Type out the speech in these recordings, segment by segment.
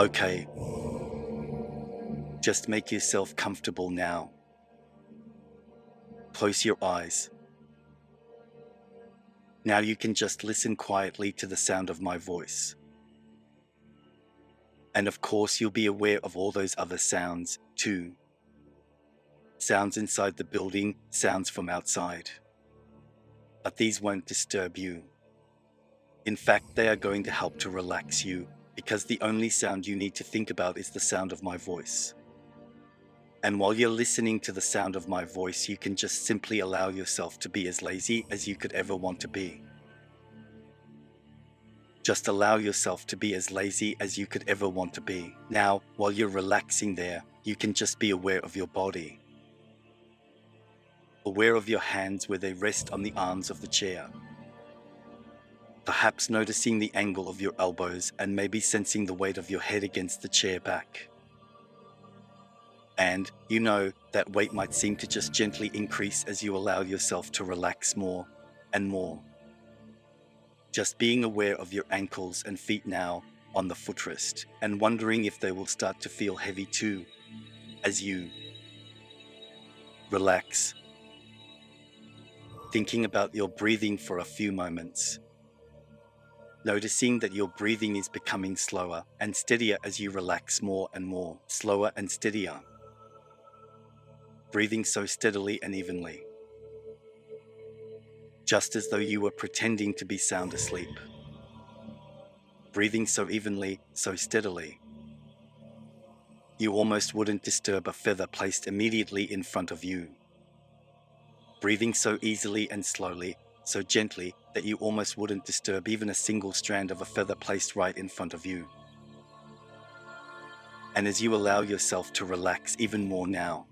Okay. Just make yourself comfortable now. Close your eyes. Now you can just listen quietly to the sound of my voice. And of course, you'll be aware of all those other sounds too. Sounds inside the building, sounds from outside. But these won't disturb you. In fact, they are going to help to relax you because the only sound you need to think about is the sound of my voice. And while you're listening to the sound of my voice, you can just simply allow yourself to be as lazy as you could ever want to be. Just allow yourself to be as lazy as you could ever want to be. Now, while you're relaxing there, you can just be aware of your body. Aware of your hands where they rest on the arms of the chair. Perhaps noticing the angle of your elbows and maybe sensing the weight of your head against the chair back. And you know that weight might seem to just gently increase as you allow yourself to relax more and more. Just being aware of your ankles and feet now on the footrest and wondering if they will start to feel heavy too as you relax. Thinking about your breathing for a few moments. Noticing that your breathing is becoming slower and steadier as you relax more and more, slower and steadier breathing so steadily and evenly, just as though you were pretending to be sound asleep. Breathing so evenly, so steadily. You almost wouldn't disturb a feather placed immediately in front of you. Breathing so easily and slowly, so gently that you almost wouldn't disturb even a single strand of a feather placed right in front of you. And as you allow yourself to relax even more now,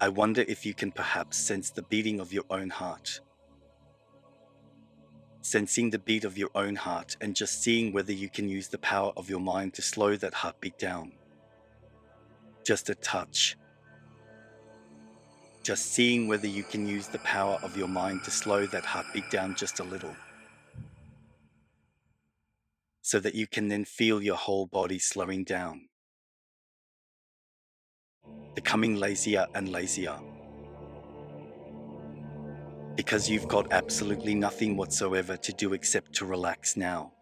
I wonder if you can perhaps sense the beating of your own heart. Sensing the beat of your own heart and just seeing whether you can use the power of your mind to slow that heartbeat down. Just a touch. Just seeing whether you can use the power of your mind to slow that heartbeat down just a little. So that you can then feel your whole body slowing down becoming lazier and lazier. Because you've got absolutely nothing whatsoever to do except to relax now.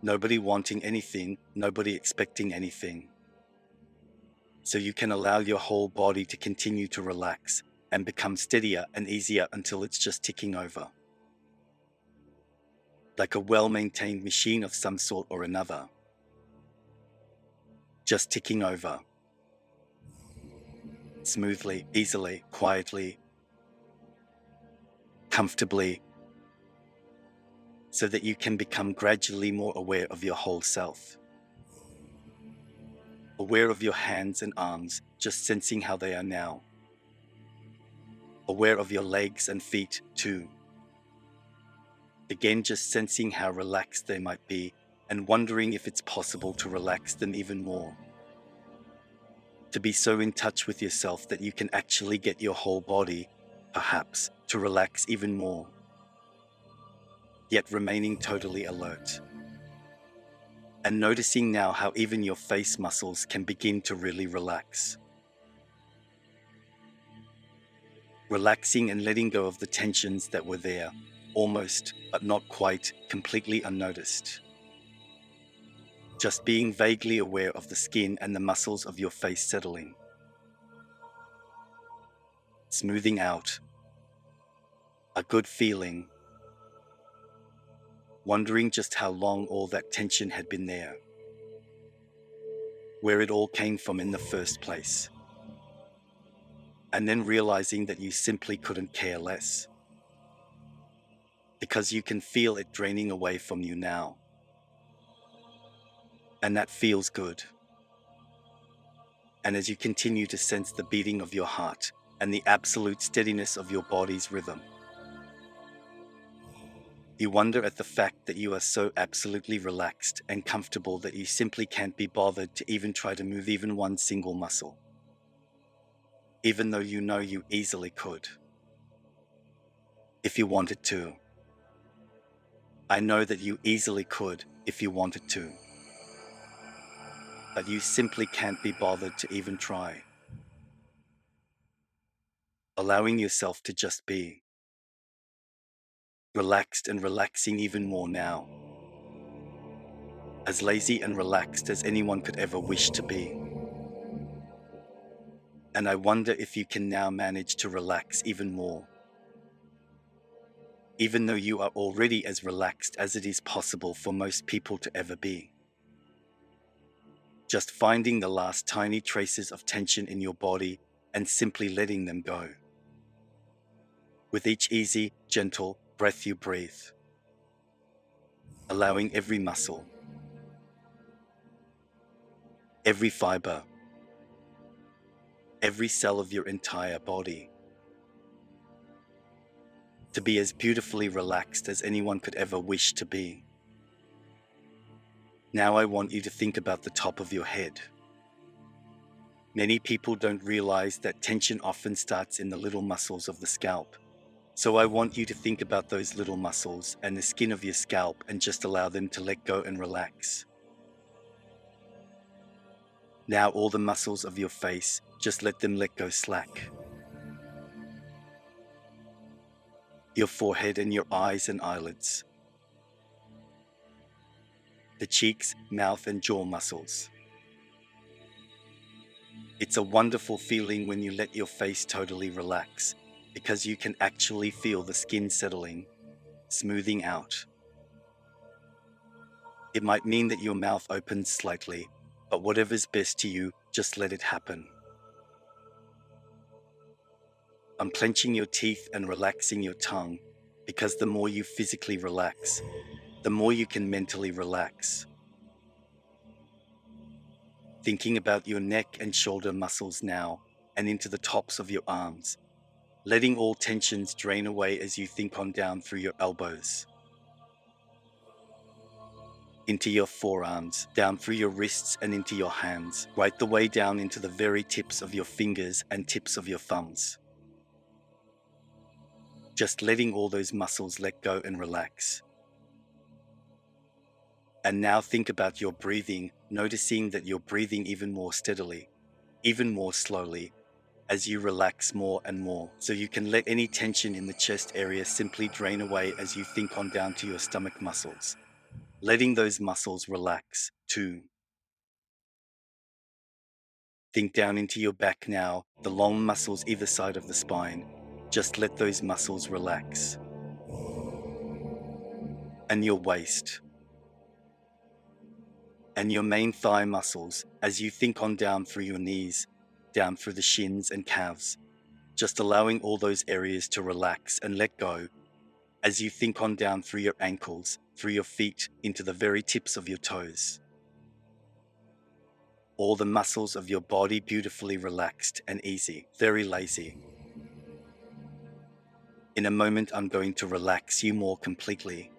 Nobody wanting anything, nobody expecting anything. So you can allow your whole body to continue to relax and become steadier and easier until it's just ticking over. Like a well maintained machine of some sort or another. Just ticking over smoothly, easily, quietly, comfortably, so that you can become gradually more aware of your whole self. Aware of your hands and arms, just sensing how they are now. Aware of your legs and feet too. Again, just sensing how relaxed they might be and wondering if it's possible to relax them even more to be so in touch with yourself that you can actually get your whole body, perhaps, to relax even more, yet remaining totally alert. And noticing now how even your face muscles can begin to really relax. Relaxing and letting go of the tensions that were there, almost, but not quite, completely unnoticed just being vaguely aware of the skin and the muscles of your face settling. Smoothing out. A good feeling. Wondering just how long all that tension had been there. Where it all came from in the first place. And then realizing that you simply couldn't care less. Because you can feel it draining away from you now and that feels good. And as you continue to sense the beating of your heart and the absolute steadiness of your body's rhythm, you wonder at the fact that you are so absolutely relaxed and comfortable that you simply can't be bothered to even try to move even one single muscle. even though you know you easily could. If you wanted to. I know that you easily could if you wanted to. But you simply can't be bothered to even try. Allowing yourself to just be. Relaxed and relaxing even more now. As lazy and relaxed as anyone could ever wish to be. And I wonder if you can now manage to relax even more even though you are already as relaxed as it is possible for most people to ever be. Just finding the last tiny traces of tension in your body and simply letting them go. With each easy, gentle breath you breathe, allowing every muscle, every fiber, every cell of your entire body to be as beautifully relaxed as anyone could ever wish to be. Now I want you to think about the top of your head. Many people don't realize that tension often starts in the little muscles of the scalp. So I want you to think about those little muscles and the skin of your scalp and just allow them to let go and relax. Now all the muscles of your face, just let them let go slack. your forehead and your eyes and eyelids, the cheeks, mouth, and jaw muscles. It's a wonderful feeling when you let your face totally relax because you can actually feel the skin settling, smoothing out. It might mean that your mouth opens slightly, but whatever's best to you, just let it happen. unclenching your teeth and relaxing your tongue because the more you physically relax, the more you can mentally relax. Thinking about your neck and shoulder muscles now and into the tops of your arms, letting all tensions drain away as you think on down through your elbows. Into your forearms, down through your wrists and into your hands, right the way down into the very tips of your fingers and tips of your thumbs just letting all those muscles let go and relax. And now think about your breathing, noticing that you're breathing even more steadily, even more slowly, as you relax more and more. So you can let any tension in the chest area simply drain away as you think on down to your stomach muscles, letting those muscles relax too. Think down into your back now, the long muscles either side of the spine, just let those muscles relax. And your waist. And your main thigh muscles as you think on down through your knees, down through the shins and calves, just allowing all those areas to relax and let go as you think on down through your ankles, through your feet, into the very tips of your toes. All the muscles of your body beautifully relaxed and easy, very lazy. In a moment, I'm going to relax you more completely.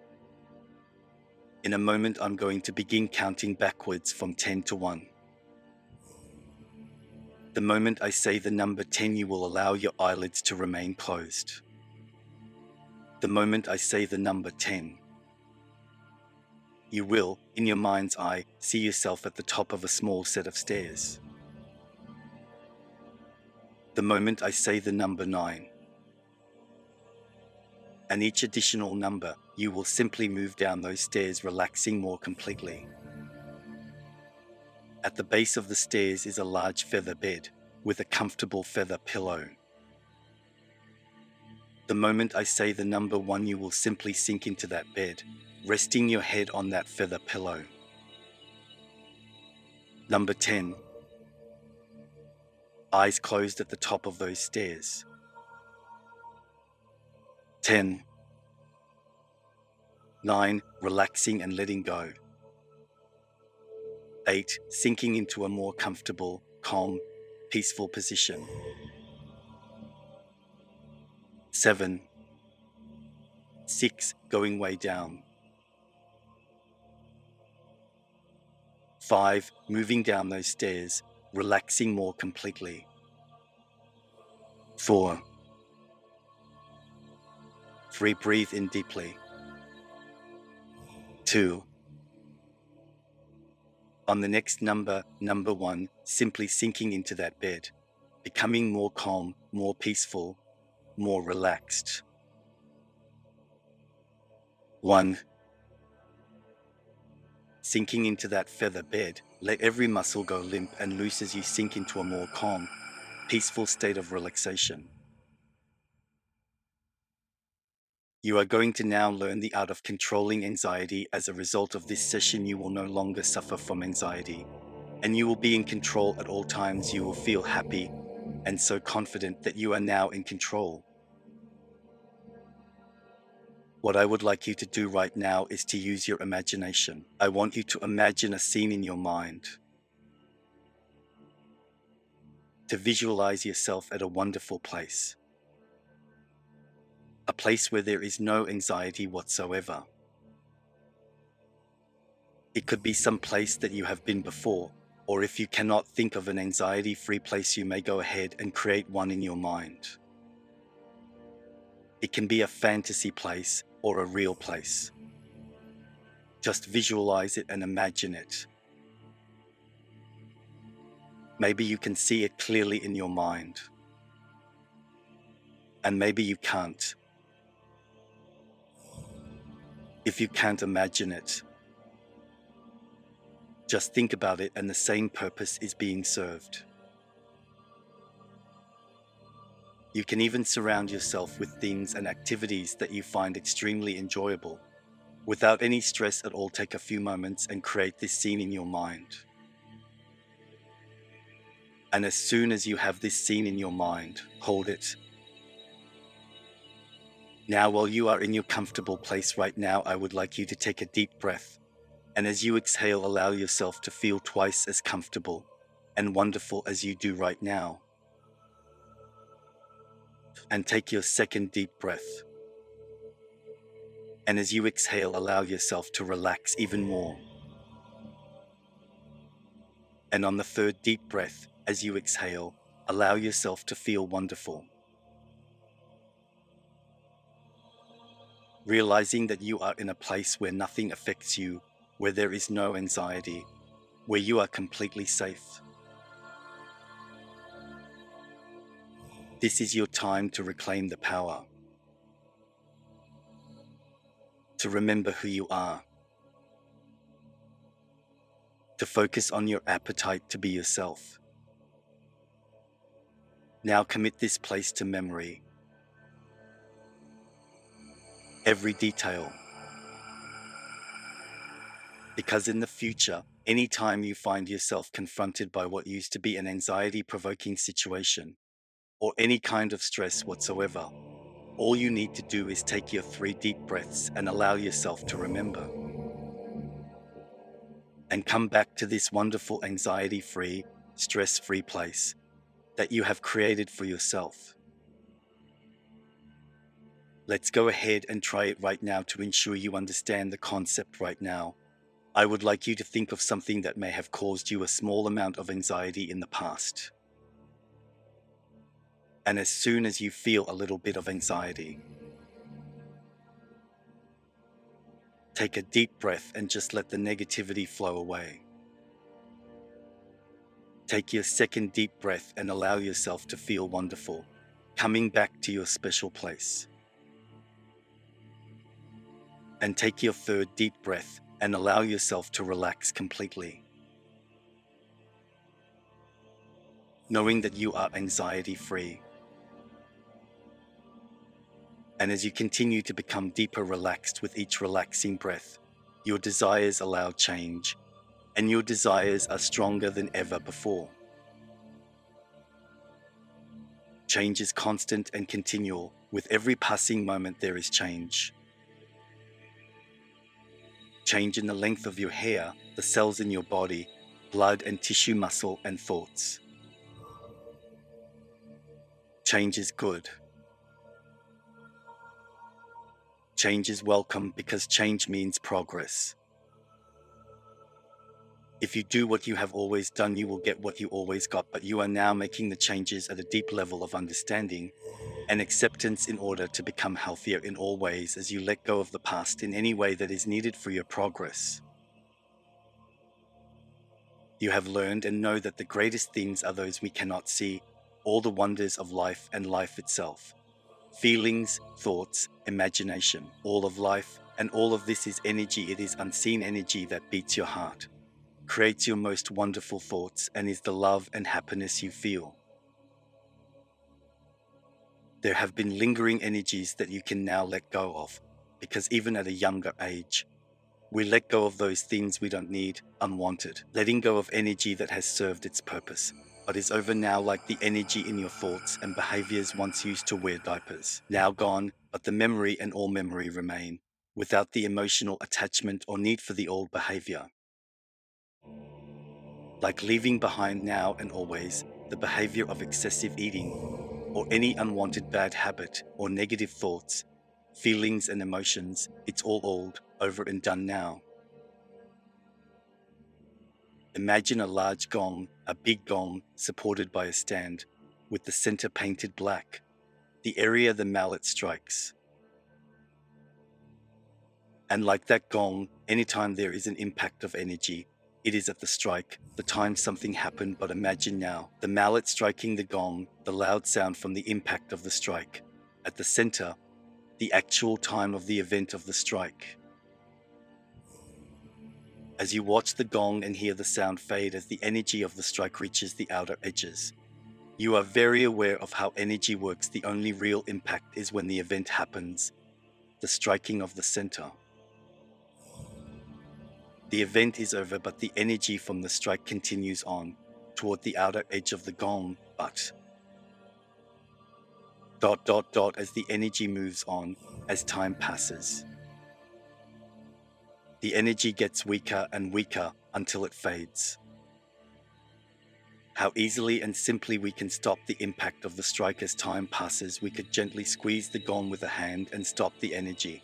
In a moment, I'm going to begin counting backwards from 10 to 1. The moment I say the number 10, you will allow your eyelids to remain closed. The moment I say the number 10, you will, in your mind's eye, see yourself at the top of a small set of stairs. The moment I say the number 9, and each additional number, you will simply move down those stairs, relaxing more completely. At the base of the stairs is a large feather bed with a comfortable feather pillow. The moment I say the number one, you will simply sink into that bed, resting your head on that feather pillow. Number 10. Eyes closed at the top of those stairs. 10. 9. Relaxing and letting go. 8. Sinking into a more comfortable, calm, peaceful position. 7. 6. Going way down. 5. Moving down those stairs, relaxing more completely. Four. Three, breathe in deeply. Two. On the next number, number one, simply sinking into that bed, becoming more calm, more peaceful, more relaxed. One. Sinking into that feather bed, let every muscle go limp and loose as you sink into a more calm, peaceful state of relaxation. You are going to now learn the art of controlling anxiety. As a result of this session, you will no longer suffer from anxiety, and you will be in control at all times. You will feel happy and so confident that you are now in control. What I would like you to do right now is to use your imagination. I want you to imagine a scene in your mind, to visualize yourself at a wonderful place a place where there is no anxiety whatsoever. It could be some place that you have been before, or if you cannot think of an anxiety free place, you may go ahead and create one in your mind. It can be a fantasy place or a real place. Just visualize it and imagine it. Maybe you can see it clearly in your mind. And maybe you can't if you can't imagine it. Just think about it, and the same purpose is being served. You can even surround yourself with things and activities that you find extremely enjoyable. Without any stress at all, take a few moments and create this scene in your mind. And as soon as you have this scene in your mind, hold it now, while you are in your comfortable place right now, I would like you to take a deep breath. And as you exhale, allow yourself to feel twice as comfortable and wonderful as you do right now. And take your second deep breath. And as you exhale, allow yourself to relax even more. And on the third deep breath, as you exhale, allow yourself to feel wonderful. Realizing that you are in a place where nothing affects you, where there is no anxiety, where you are completely safe. This is your time to reclaim the power, to remember who you are, to focus on your appetite to be yourself. Now commit this place to memory every detail. Because in the future, anytime you find yourself confronted by what used to be an anxiety provoking situation or any kind of stress whatsoever, all you need to do is take your three deep breaths and allow yourself to remember. And come back to this wonderful anxiety free, stress free place that you have created for yourself. Let's go ahead and try it right now to ensure you understand the concept right now. I would like you to think of something that may have caused you a small amount of anxiety in the past. And as soon as you feel a little bit of anxiety, take a deep breath and just let the negativity flow away. Take your second deep breath and allow yourself to feel wonderful, coming back to your special place and take your third deep breath and allow yourself to relax completely. Knowing that you are anxiety free. And as you continue to become deeper relaxed with each relaxing breath, your desires allow change, and your desires are stronger than ever before. Change is constant and continual. With every passing moment, there is change change in the length of your hair, the cells in your body, blood and tissue, muscle, and thoughts. Change is good. Change is welcome because change means progress. If you do what you have always done, you will get what you always got, but you are now making the changes at a deep level of understanding and acceptance in order to become healthier in all ways as you let go of the past in any way that is needed for your progress. You have learned and know that the greatest things are those we cannot see, all the wonders of life and life itself. Feelings, thoughts, imagination, all of life, and all of this is energy. It is unseen energy that beats your heart, creates your most wonderful thoughts, and is the love and happiness you feel. There have been lingering energies that you can now let go of, because even at a younger age, we let go of those things we don't need, unwanted, letting go of energy that has served its purpose, but is over now like the energy in your thoughts and behaviors once used to wear diapers. Now gone, but the memory and all memory remain, without the emotional attachment or need for the old behavior. Like leaving behind now and always the behavior of excessive eating, or any unwanted bad habit or negative thoughts, feelings, and emotions, it's all old, over and done now. Imagine a large gong, a big gong, supported by a stand, with the center painted black, the area the mallet strikes. And like that gong, anytime there is an impact of energy, it is at the strike, the time something happened, but imagine now the mallet striking the gong, the loud sound from the impact of the strike. At the center, the actual time of the event of the strike. As you watch the gong and hear the sound fade as the energy of the strike reaches the outer edges, you are very aware of how energy works. The only real impact is when the event happens, the striking of the center. The event is over, but the energy from the strike continues on toward the outer edge of the gong, but dot dot dot as the energy moves on as time passes. The energy gets weaker and weaker until it fades. How easily and simply we can stop the impact of the strike as time passes. We could gently squeeze the gong with a hand and stop the energy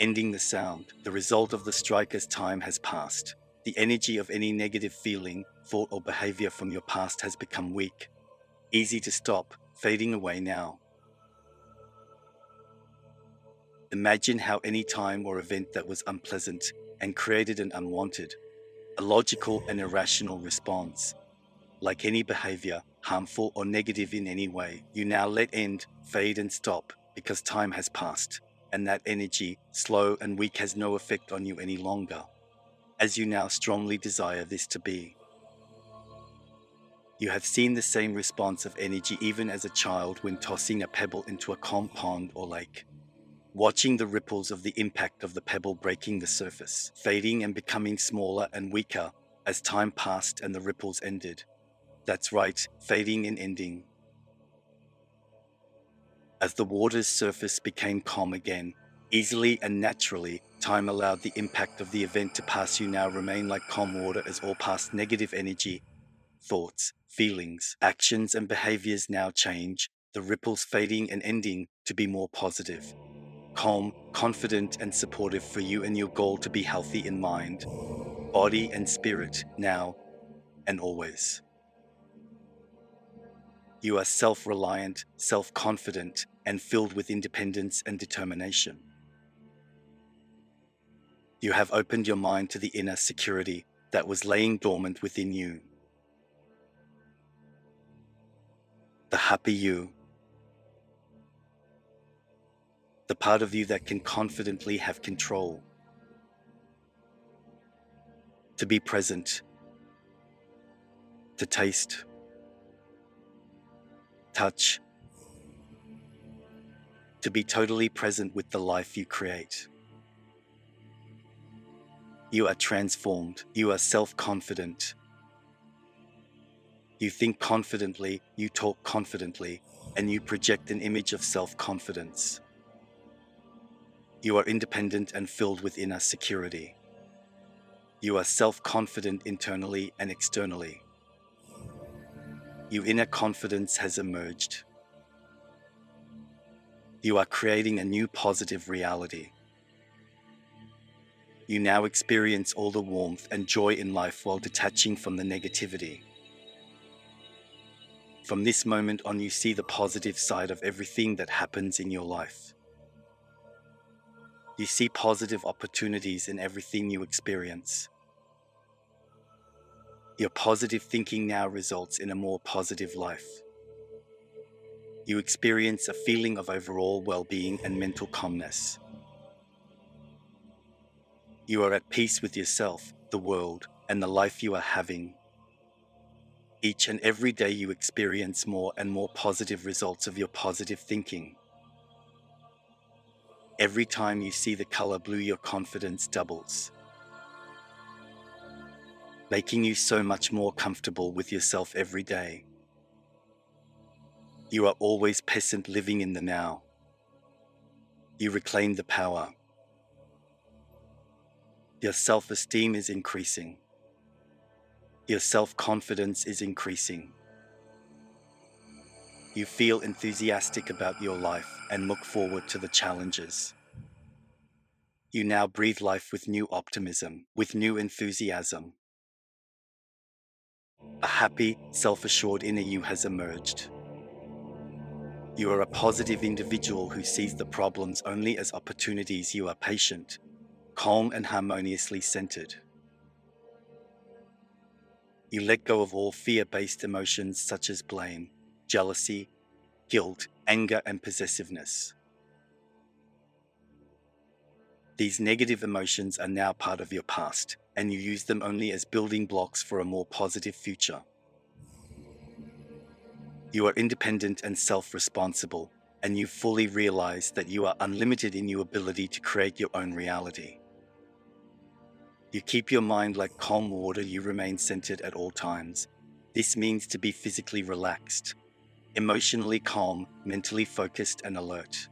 ending the sound, the result of the striker's time has passed. The energy of any negative feeling, thought, or behavior from your past has become weak, easy to stop, fading away now. Imagine how any time or event that was unpleasant and created an unwanted, illogical, and irrational response. Like any behavior, harmful or negative in any way, you now let end, fade, and stop because time has passed and that energy, slow and weak, has no effect on you any longer, as you now strongly desire this to be. You have seen the same response of energy even as a child when tossing a pebble into a calm pond or lake, watching the ripples of the impact of the pebble breaking the surface, fading and becoming smaller and weaker as time passed and the ripples ended. That's right, fading and ending, as the water's surface became calm again, easily and naturally, time allowed the impact of the event to pass you now remain like calm water as all past negative energy, thoughts, feelings, actions, and behaviors now change, the ripples fading and ending to be more positive, calm, confident, and supportive for you and your goal to be healthy in mind, body, and spirit now and always. You are self reliant, self confident, and filled with independence and determination. You have opened your mind to the inner security that was laying dormant within you. The happy you. The part of you that can confidently have control. To be present. To taste touch, to be totally present with the life you create. You are transformed, you are self confident. You think confidently, you talk confidently, and you project an image of self confidence. You are independent and filled with inner security. You are self confident internally and externally your inner confidence has emerged. You are creating a new positive reality. You now experience all the warmth and joy in life while detaching from the negativity. From this moment on, you see the positive side of everything that happens in your life. You see positive opportunities in everything you experience. Your positive thinking now results in a more positive life. You experience a feeling of overall well being and mental calmness. You are at peace with yourself, the world, and the life you are having. Each and every day you experience more and more positive results of your positive thinking. Every time you see the color blue, your confidence doubles, making you so much more comfortable with yourself every day. You are always peasant living in the now. You reclaim the power. Your self esteem is increasing. Your self confidence is increasing. You feel enthusiastic about your life and look forward to the challenges. You now breathe life with new optimism, with new enthusiasm. A happy, self assured inner you has emerged. You are a positive individual who sees the problems only as opportunities. You are patient, calm and harmoniously centered. You let go of all fear based emotions such as blame, jealousy, guilt, anger, and possessiveness. These negative emotions are now part of your past, and you use them only as building blocks for a more positive future. You are independent and self responsible, and you fully realize that you are unlimited in your ability to create your own reality. You keep your mind like calm water, you remain centered at all times. This means to be physically relaxed, emotionally calm, mentally focused, and alert.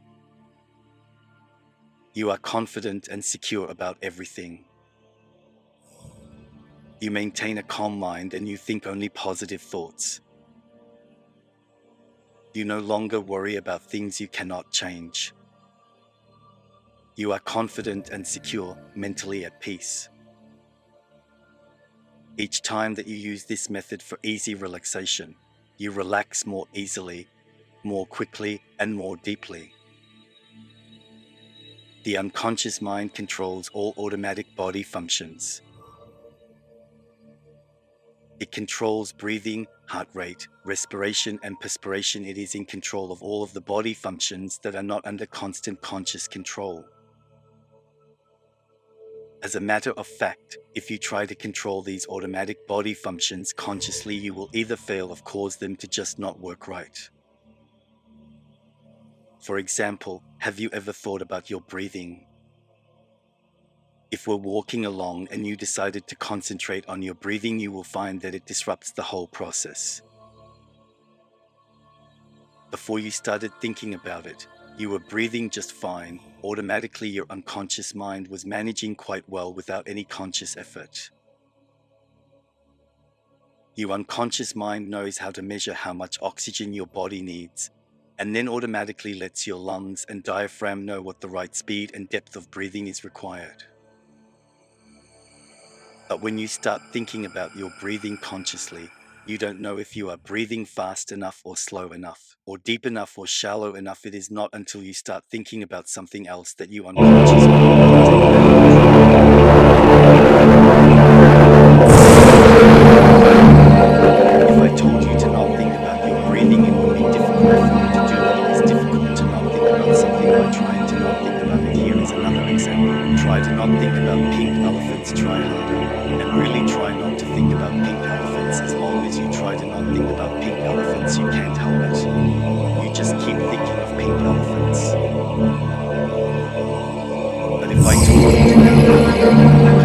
You are confident and secure about everything. You maintain a calm mind and you think only positive thoughts. You no longer worry about things you cannot change. You are confident and secure, mentally at peace. Each time that you use this method for easy relaxation, you relax more easily, more quickly, and more deeply. The unconscious mind controls all automatic body functions. It controls breathing, heart rate, respiration, and perspiration. It is in control of all of the body functions that are not under constant conscious control. As a matter of fact, if you try to control these automatic body functions consciously, you will either fail or cause them to just not work right. For example, have you ever thought about your breathing? If we're walking along and you decided to concentrate on your breathing, you will find that it disrupts the whole process. Before you started thinking about it, you were breathing just fine. Automatically, your unconscious mind was managing quite well without any conscious effort. Your unconscious mind knows how to measure how much oxygen your body needs, and then automatically lets your lungs and diaphragm know what the right speed and depth of breathing is required. But when you start thinking about your breathing consciously, you don't know if you are breathing fast enough or slow enough, or deep enough or shallow enough. It is not until you start thinking about something else that you unconsciously. Try to not think about pink elephants. Try harder. And really try not to think about pink elephants. As long as you try to not think about pink elephants, you can't help it. You just keep thinking of pink elephants. But if I told you to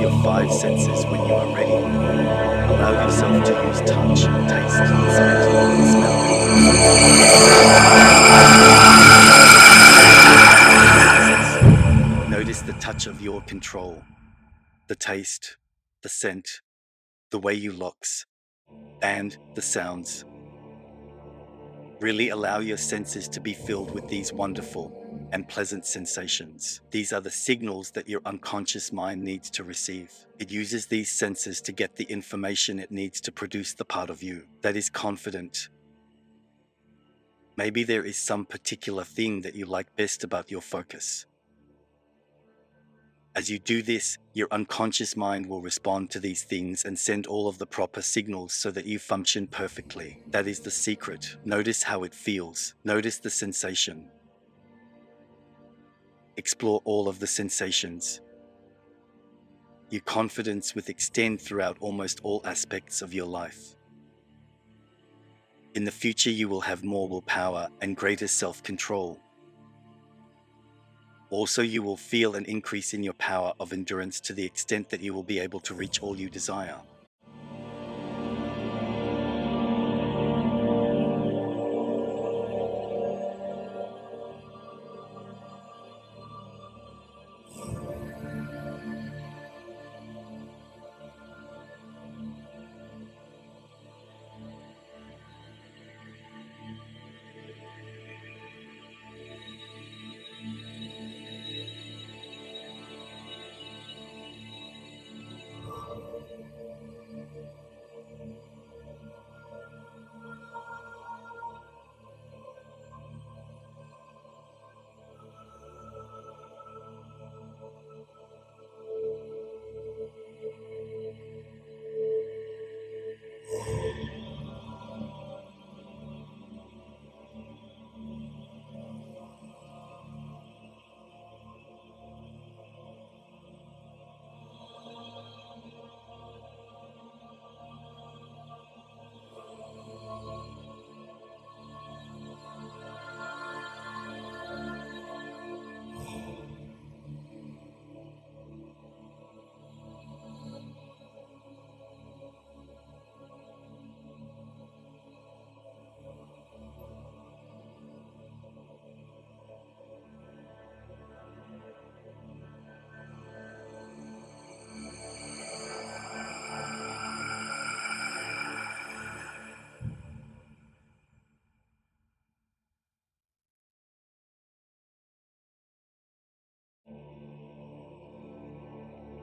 your five senses when you are ready. Allow yourself to use touch, taste, sight, and smell. Notice the touch of your control, the taste, the scent, the way you looks, and the sounds. Really allow your senses to be filled with these wonderful and pleasant sensations. These are the signals that your unconscious mind needs to receive. It uses these senses to get the information it needs to produce the part of you that is confident. Maybe there is some particular thing that you like best about your focus. As you do this, your unconscious mind will respond to these things and send all of the proper signals so that you function perfectly. That is the secret. Notice how it feels. Notice the sensation. Explore all of the sensations. Your confidence will extend throughout almost all aspects of your life. In the future, you will have more willpower and greater self control. Also, you will feel an increase in your power of endurance to the extent that you will be able to reach all you desire.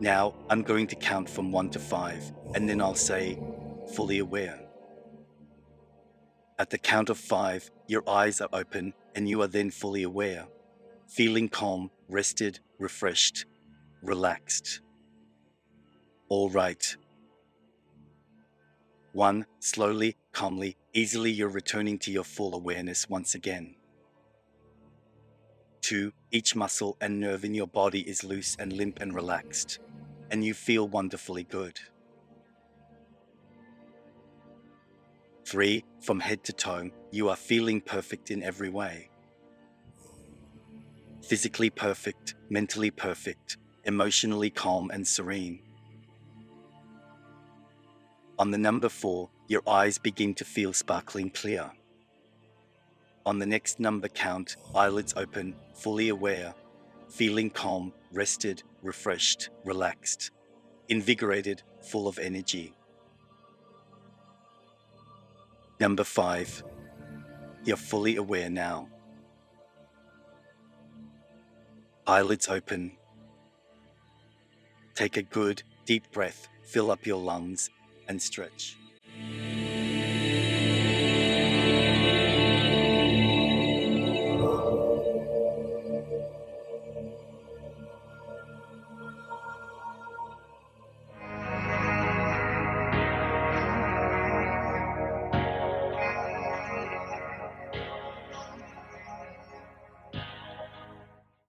Now I'm going to count from one to five, and then I'll say, fully aware. At the count of five, your eyes are open and you are then fully aware, feeling calm, rested, refreshed, relaxed. All right. One, slowly, calmly, easily, you're returning to your full awareness once again. Two, each muscle and nerve in your body is loose and limp and relaxed, and you feel wonderfully good. Three, from head to toe, you are feeling perfect in every way. Physically perfect, mentally perfect, emotionally calm and serene. On the number four, your eyes begin to feel sparkling clear. On the next number count, eyelids open, fully aware, feeling calm, rested, refreshed, relaxed, invigorated, full of energy. Number five, You're fully aware now. Eyelids open. Take a good, deep breath, fill up your lungs, and stretch.